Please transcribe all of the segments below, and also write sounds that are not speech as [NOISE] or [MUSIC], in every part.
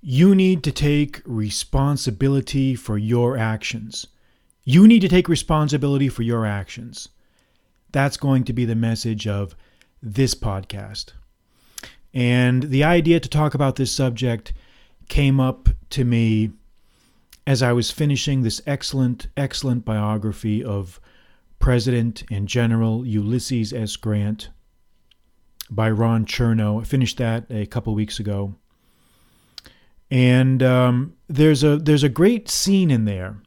You need to take responsibility for your actions. You need to take responsibility for your actions. That's going to be the message of this podcast. And the idea to talk about this subject came up to me as I was finishing this excellent, excellent biography of President and General Ulysses S. Grant by Ron Chernow. I finished that a couple weeks ago. And um, there's a there's a great scene in there.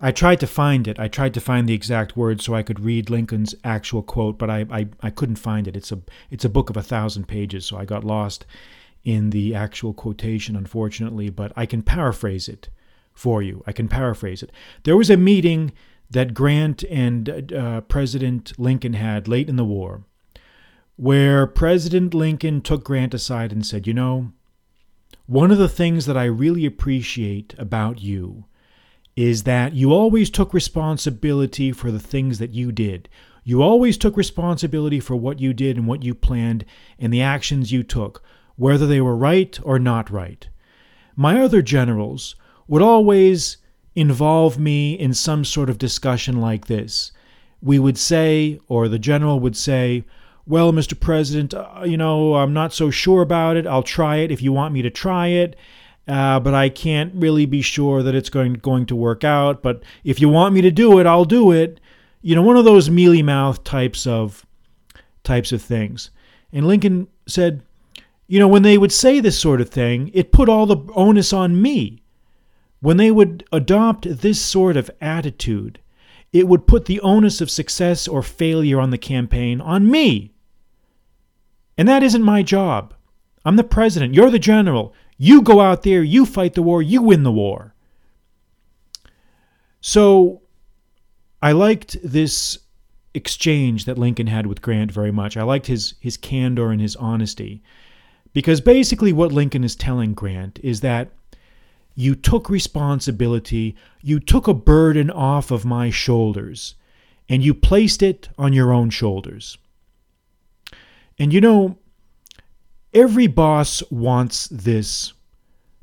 I tried to find it. I tried to find the exact words so I could read Lincoln's actual quote, but I, I, I couldn't find it. It's a it's a book of a thousand pages, so I got lost in the actual quotation, unfortunately. But I can paraphrase it for you. I can paraphrase it. There was a meeting that Grant and uh, President Lincoln had late in the war, where President Lincoln took Grant aside and said, "You know." One of the things that I really appreciate about you is that you always took responsibility for the things that you did. You always took responsibility for what you did and what you planned and the actions you took, whether they were right or not right. My other generals would always involve me in some sort of discussion like this. We would say, or the general would say, well, Mr. President, uh, you know, I'm not so sure about it. I'll try it if you want me to try it. Uh, but I can't really be sure that it's going going to work out. But if you want me to do it, I'll do it. You know, one of those mealy mouth types of types of things. And Lincoln said, you know, when they would say this sort of thing, it put all the onus on me. When they would adopt this sort of attitude, it would put the onus of success or failure on the campaign on me. And that isn't my job. I'm the president. You're the general. You go out there, you fight the war, you win the war. So I liked this exchange that Lincoln had with Grant very much. I liked his his candor and his honesty. Because basically what Lincoln is telling Grant is that you took responsibility, you took a burden off of my shoulders, and you placed it on your own shoulders. And you know, every boss wants this,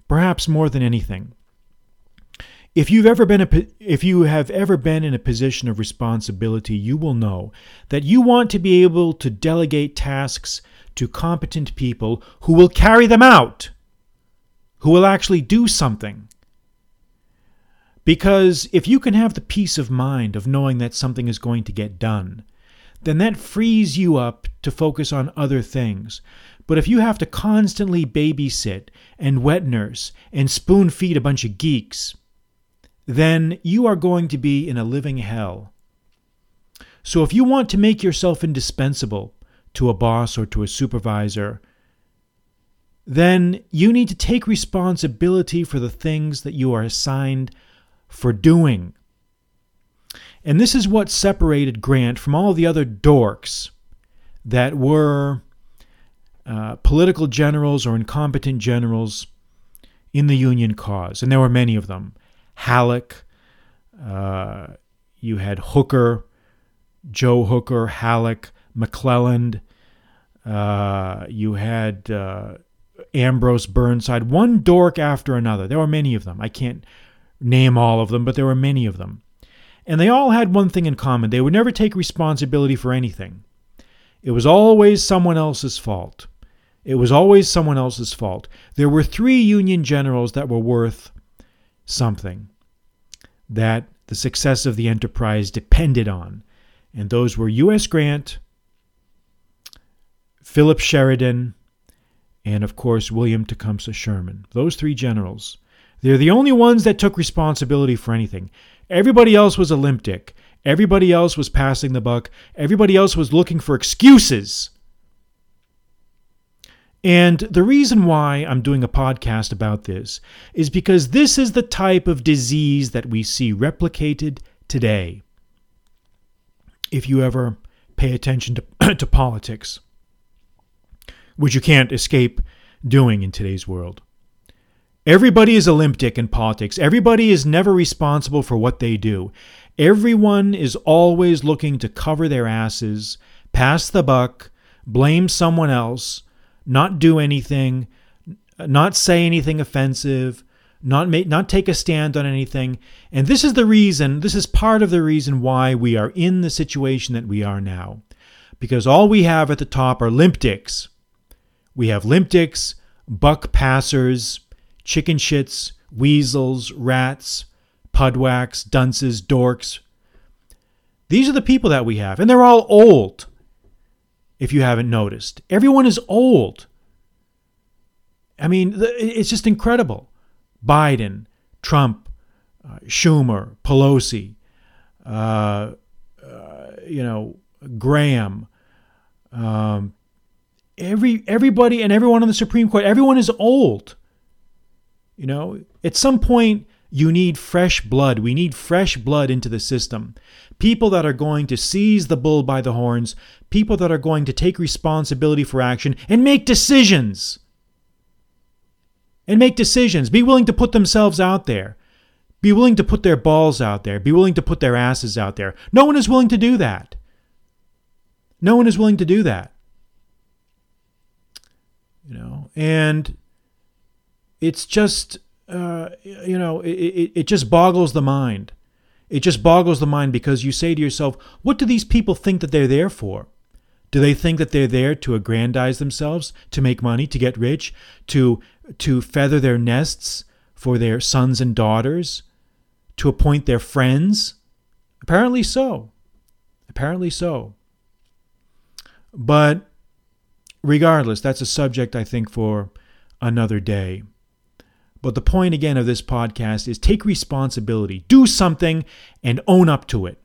perhaps more than anything. If you've ever been a, if you have ever been in a position of responsibility, you will know that you want to be able to delegate tasks to competent people who will carry them out, who will actually do something. Because if you can have the peace of mind of knowing that something is going to get done, then that frees you up to focus on other things. But if you have to constantly babysit and wet nurse and spoon feed a bunch of geeks, then you are going to be in a living hell. So if you want to make yourself indispensable to a boss or to a supervisor, then you need to take responsibility for the things that you are assigned for doing. And this is what separated Grant from all the other dorks that were uh, political generals or incompetent generals in the Union cause. And there were many of them. Halleck, uh, you had Hooker, Joe Hooker, Halleck, McClellan, uh, you had uh, Ambrose Burnside, one dork after another. There were many of them. I can't name all of them, but there were many of them. And they all had one thing in common they would never take responsibility for anything. It was always someone else's fault. It was always someone else's fault. There were three Union generals that were worth something, that the success of the enterprise depended on. And those were U.S. Grant, Philip Sheridan, and of course William Tecumseh Sherman. Those three generals. They're the only ones that took responsibility for anything. Everybody else was a limp dick. Everybody else was passing the buck. Everybody else was looking for excuses. And the reason why I'm doing a podcast about this is because this is the type of disease that we see replicated today. If you ever pay attention to, [CLEARS THROAT] to politics, which you can't escape doing in today's world. Everybody is a limp dick in politics. Everybody is never responsible for what they do. Everyone is always looking to cover their asses, pass the buck, blame someone else, not do anything, not say anything offensive, not make, not take a stand on anything. And this is the reason, this is part of the reason why we are in the situation that we are now. Because all we have at the top are limp dicks. We have limp dicks, buck passers, chicken shits, weasels, rats, pudwacks, dunces, dorks. These are the people that we have, and they're all old. If you haven't noticed, everyone is old. I mean, it's just incredible. Biden, Trump, uh, Schumer, Pelosi, uh, uh, you know, Graham, um, every everybody and everyone on the Supreme Court, everyone is old. You know, at some point you need fresh blood. We need fresh blood into the system. People that are going to seize the bull by the horns, people that are going to take responsibility for action and make decisions and make decisions. Be willing to put themselves out there. Be willing to put their balls out there. Be willing to put their asses out there. No one is willing to do that. No one is willing to do that. You know, and it's just, uh, you know, it, it, it just boggles the mind. It just boggles the mind because you say to yourself, what do these people think that they're there for? Do they think that they're there to aggrandize themselves, to make money, to get rich, to to feather their nests for their sons and daughters, to appoint their friends? Apparently so. Apparently so. But regardless, that's a subject I think for another day. But the point again of this podcast is take responsibility, do something, and own up to it.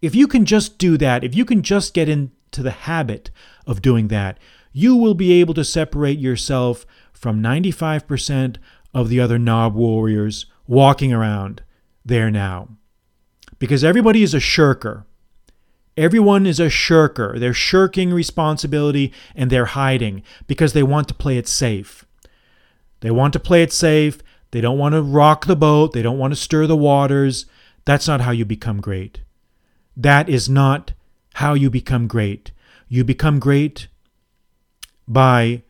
If you can just do that, if you can just get into the habit of doing that, you will be able to separate yourself from 95% of the other knob warriors walking around there now. Because everybody is a shirker. Everyone is a shirker. They're shirking responsibility and they're hiding because they want to play it safe. They want to play it safe. They don't want to rock the boat. They don't want to stir the waters. That's not how you become great. That is not how you become great. You become great by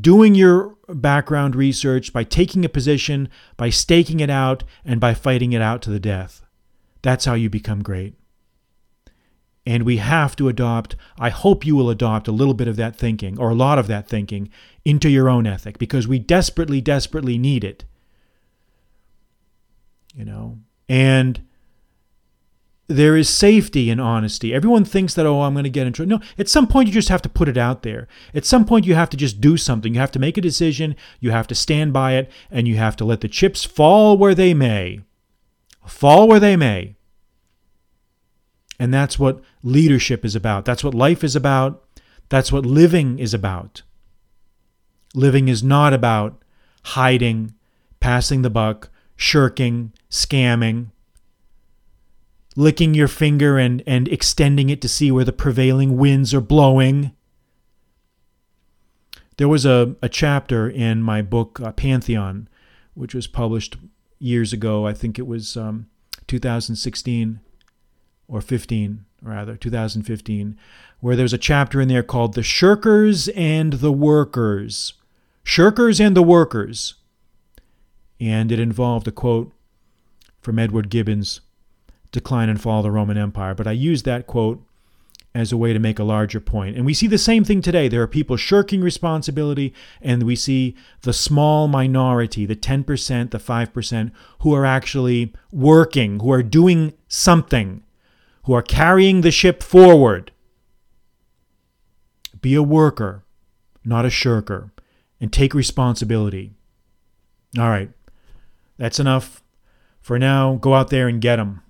doing your background research, by taking a position, by staking it out, and by fighting it out to the death. That's how you become great. And we have to adopt, I hope you will adopt a little bit of that thinking, or a lot of that thinking, into your own ethic, because we desperately, desperately need it. You know? And there is safety in honesty. Everyone thinks that, oh, I'm going to get in trouble. No, at some point, you just have to put it out there. At some point, you have to just do something. You have to make a decision, you have to stand by it, and you have to let the chips fall where they may. Fall where they may. And that's what leadership is about. That's what life is about. That's what living is about. Living is not about hiding, passing the buck, shirking, scamming licking your finger and, and extending it to see where the prevailing winds are blowing. There was a, a chapter in my book, uh, Pantheon, which was published years ago. I think it was um, 2016 or 15, rather, 2015, where there's a chapter in there called The Shirkers and the Workers. Shirkers and the Workers. And it involved a quote from Edward Gibbon's decline and fall of the Roman Empire. But I use that quote as a way to make a larger point. And we see the same thing today. There are people shirking responsibility, and we see the small minority, the 10%, the 5%, who are actually working, who are doing something, who are carrying the ship forward. Be a worker, not a shirker, and take responsibility. All right, that's enough. For now, go out there and get them.